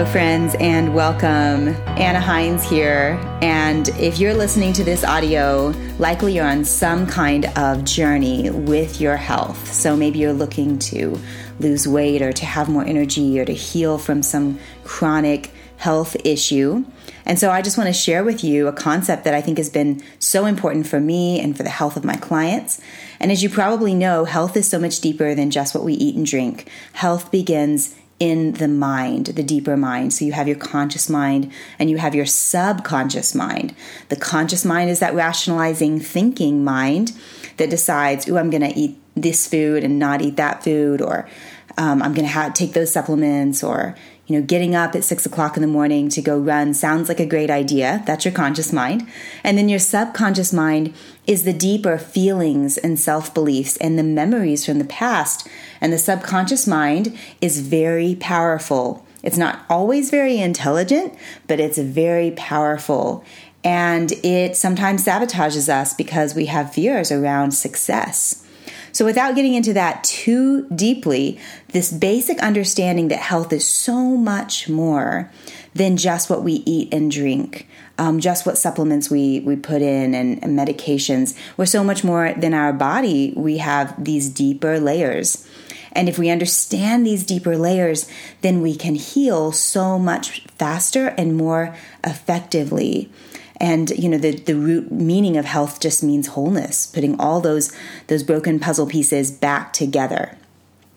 Hello, friends, and welcome. Anna Hines here. And if you're listening to this audio, likely you're on some kind of journey with your health. So maybe you're looking to lose weight or to have more energy or to heal from some chronic health issue. And so I just want to share with you a concept that I think has been so important for me and for the health of my clients. And as you probably know, health is so much deeper than just what we eat and drink. Health begins in the mind, the deeper mind. So you have your conscious mind and you have your subconscious mind. The conscious mind is that rationalizing thinking mind that decides, oh, I'm going to eat this food and not eat that food, or um, I'm going to take those supplements, or you know, getting up at six o'clock in the morning to go run sounds like a great idea. That's your conscious mind. And then your subconscious mind is the deeper feelings and self beliefs and the memories from the past. And the subconscious mind is very powerful. It's not always very intelligent, but it's very powerful. And it sometimes sabotages us because we have fears around success. So, without getting into that too deeply, this basic understanding that health is so much more than just what we eat and drink, um, just what supplements we, we put in and, and medications. We're so much more than our body. We have these deeper layers. And if we understand these deeper layers, then we can heal so much faster and more effectively and you know the the root meaning of health just means wholeness putting all those those broken puzzle pieces back together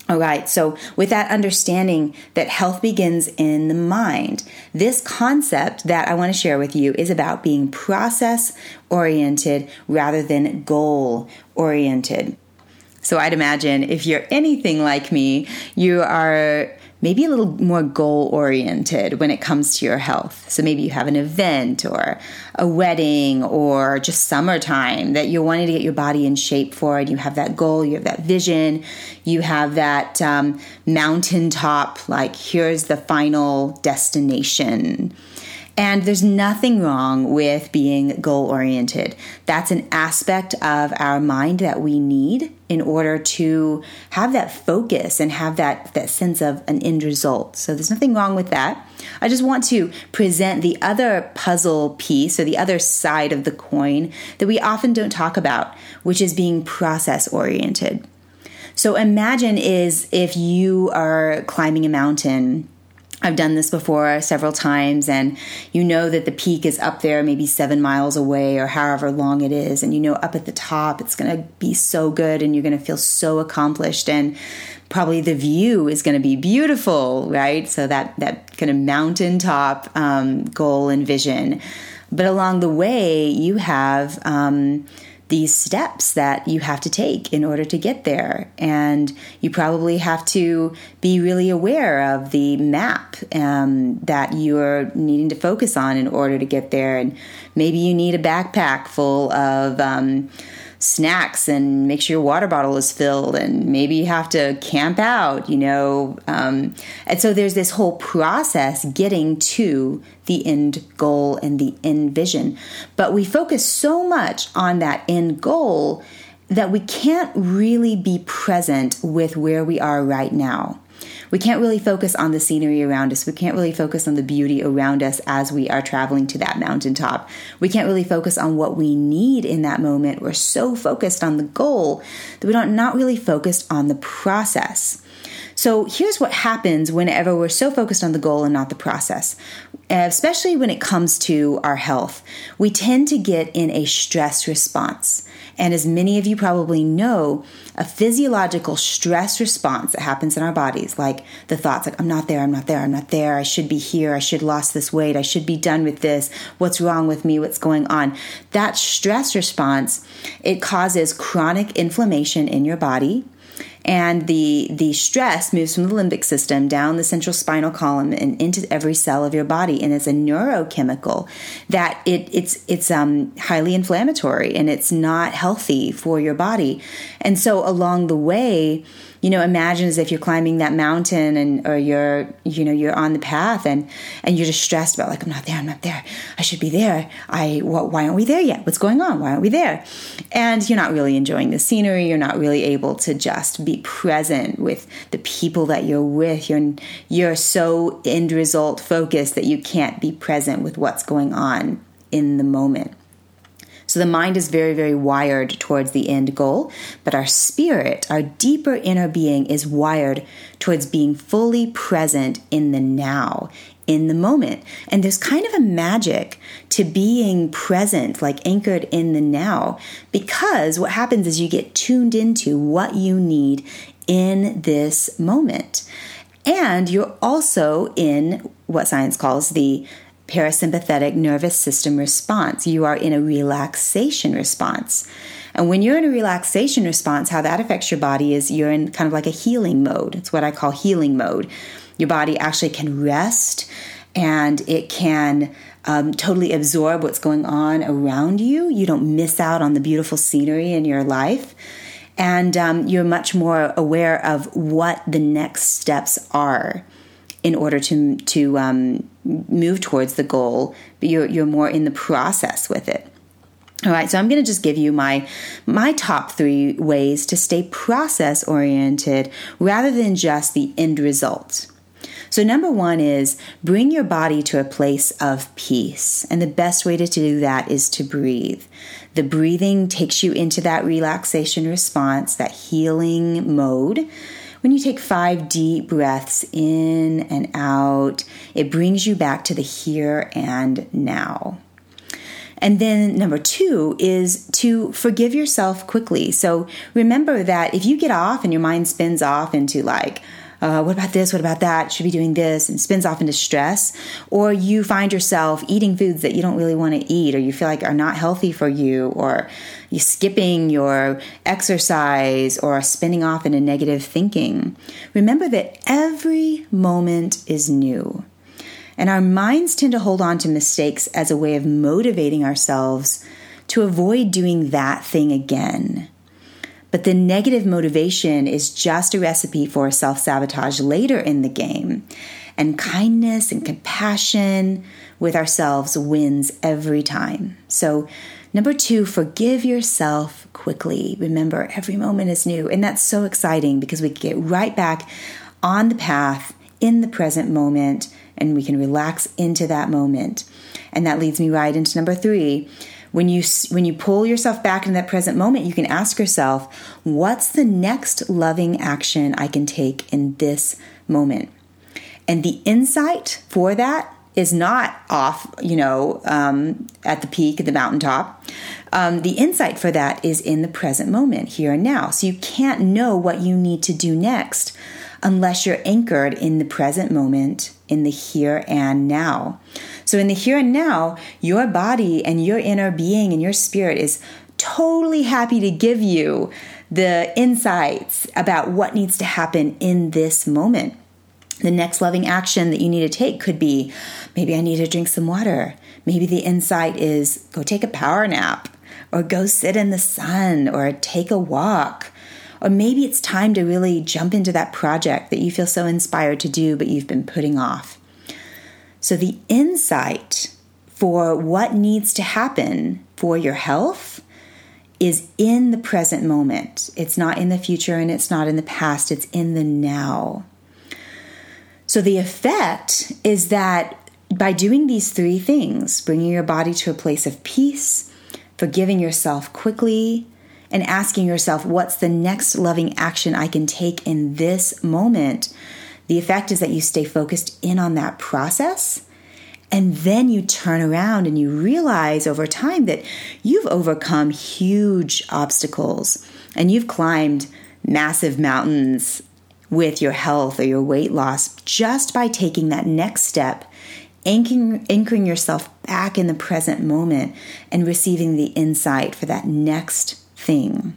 all right, so with that understanding that health begins in the mind, this concept that I want to share with you is about being process oriented rather than goal oriented. So I'd imagine if you're anything like me, you are maybe a little more goal oriented when it comes to your health. So maybe you have an event or a wedding or just summertime that you're wanting to get your body in shape for, and you have that goal, you have that vision, you have that um, mountaintop, like here's the final destination. And there's nothing wrong with being goal oriented. That's an aspect of our mind that we need in order to have that focus and have that, that sense of an end result. So there's nothing wrong with that. I just want to present the other puzzle piece or the other side of the coin that we often don't talk about, which is being process oriented. So imagine is if you are climbing a mountain I've done this before several times, and you know that the peak is up there, maybe seven miles away or however long it is. And you know, up at the top, it's going to be so good and you're going to feel so accomplished. And probably the view is going to be beautiful, right? So, that, that kind of mountaintop um, goal and vision. But along the way, you have. Um, these steps that you have to take in order to get there. And you probably have to be really aware of the map um, that you're needing to focus on in order to get there. And maybe you need a backpack full of. Um, snacks and make sure your water bottle is filled and maybe you have to camp out you know um, and so there's this whole process getting to the end goal and the end vision. But we focus so much on that end goal that we can't really be present with where we are right now we can't really focus on the scenery around us. We can't really focus on the beauty around us as we are traveling to that mountaintop. We can't really focus on what we need in that moment. We're so focused on the goal that we are not really focused on the process. So here's what happens whenever we're so focused on the goal and not the process, especially when it comes to our health. We tend to get in a stress response. And as many of you probably know, a physiological stress response that happens in our bodies, like the thoughts like, I'm not there, I'm not there, I'm not there, I should be here, I should lost this weight, I should be done with this, what's wrong with me, what's going on. That stress response, it causes chronic inflammation in your body and the the stress moves from the limbic system down the central spinal column and into every cell of your body. And it's a neurochemical that it it's it's um, highly inflammatory and it's not healthy for your body. And so along the way you know imagine as if you're climbing that mountain and or you're you know you're on the path and and you're just stressed about like i'm not there i'm not there. I should be there. I what, why aren't we there yet? What's going on? Why aren't we there? And you're not really enjoying the scenery. You're not really able to just be present with the people that you're with. You're, you're so end result focused that you can't be present with what's going on in the moment. So the mind is very, very wired towards the end goal, but our spirit, our deeper inner being, is wired towards being fully present in the now, in the moment. And there's kind of a magic to being present, like anchored in the now, because what happens is you get tuned into what you need in this moment. And you're also in what science calls the parasympathetic nervous system response. You are in a relaxation response. And when you're in a relaxation response, how that affects your body is you're in kind of like a healing mode. It's what I call healing mode. Your body actually can rest and it can um, totally absorb what's going on around you. You don't miss out on the beautiful scenery in your life. And um, you're much more aware of what the next steps are in order to to um, move towards the goal, but you're you're more in the process with it. All right, so I'm going to just give you my my top 3 ways to stay process oriented rather than just the end result. So number 1 is bring your body to a place of peace. And the best way to do that is to breathe. The breathing takes you into that relaxation response, that healing mode when you take five deep breaths in and out, it brings you back to the here and now. And then number two is to forgive yourself quickly. So remember that if you get off and your mind spins off into like, uh, what about this? What about that? Should be doing this and spins off into stress. Or you find yourself eating foods that you don't really want to eat or you feel like are not healthy for you, or you're skipping your exercise or spinning off into negative thinking. Remember that every moment is new. And our minds tend to hold on to mistakes as a way of motivating ourselves to avoid doing that thing again. But the negative motivation is just a recipe for self sabotage later in the game. And kindness and compassion with ourselves wins every time. So, number two, forgive yourself quickly. Remember, every moment is new. And that's so exciting because we get right back on the path in the present moment and we can relax into that moment. And that leads me right into number three when you when you pull yourself back into that present moment you can ask yourself what's the next loving action i can take in this moment? And the insight for that is not off you know um, at the peak at the mountaintop. Um, the insight for that is in the present moment here and now. So you can't know what you need to do next unless you're anchored in the present moment in the here and now so, in the here and now, your body and your inner being and your spirit is totally happy to give you the insights about what needs to happen in this moment. The next loving action that you need to take could be maybe I need to drink some water. Maybe the insight is go take a power nap or go sit in the sun or take a walk. Or maybe it's time to really jump into that project that you feel so inspired to do, but you've been putting off. So, the insight for what needs to happen for your health is in the present moment. It's not in the future and it's not in the past, it's in the now. So, the effect is that by doing these three things, bringing your body to a place of peace, forgiving yourself quickly, and asking yourself, what's the next loving action I can take in this moment? The effect is that you stay focused in on that process. And then you turn around and you realize over time that you've overcome huge obstacles and you've climbed massive mountains with your health or your weight loss just by taking that next step, anchoring, anchoring yourself back in the present moment and receiving the insight for that next thing.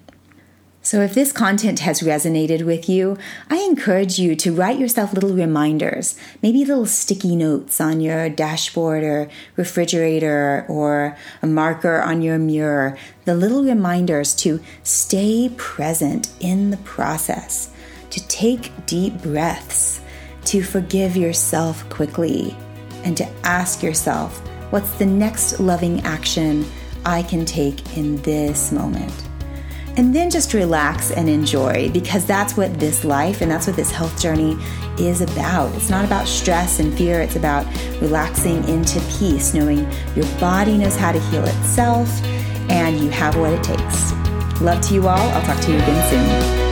So, if this content has resonated with you, I encourage you to write yourself little reminders, maybe little sticky notes on your dashboard or refrigerator or a marker on your mirror, the little reminders to stay present in the process, to take deep breaths, to forgive yourself quickly, and to ask yourself, what's the next loving action I can take in this moment? And then just relax and enjoy because that's what this life and that's what this health journey is about. It's not about stress and fear, it's about relaxing into peace, knowing your body knows how to heal itself and you have what it takes. Love to you all. I'll talk to you again soon.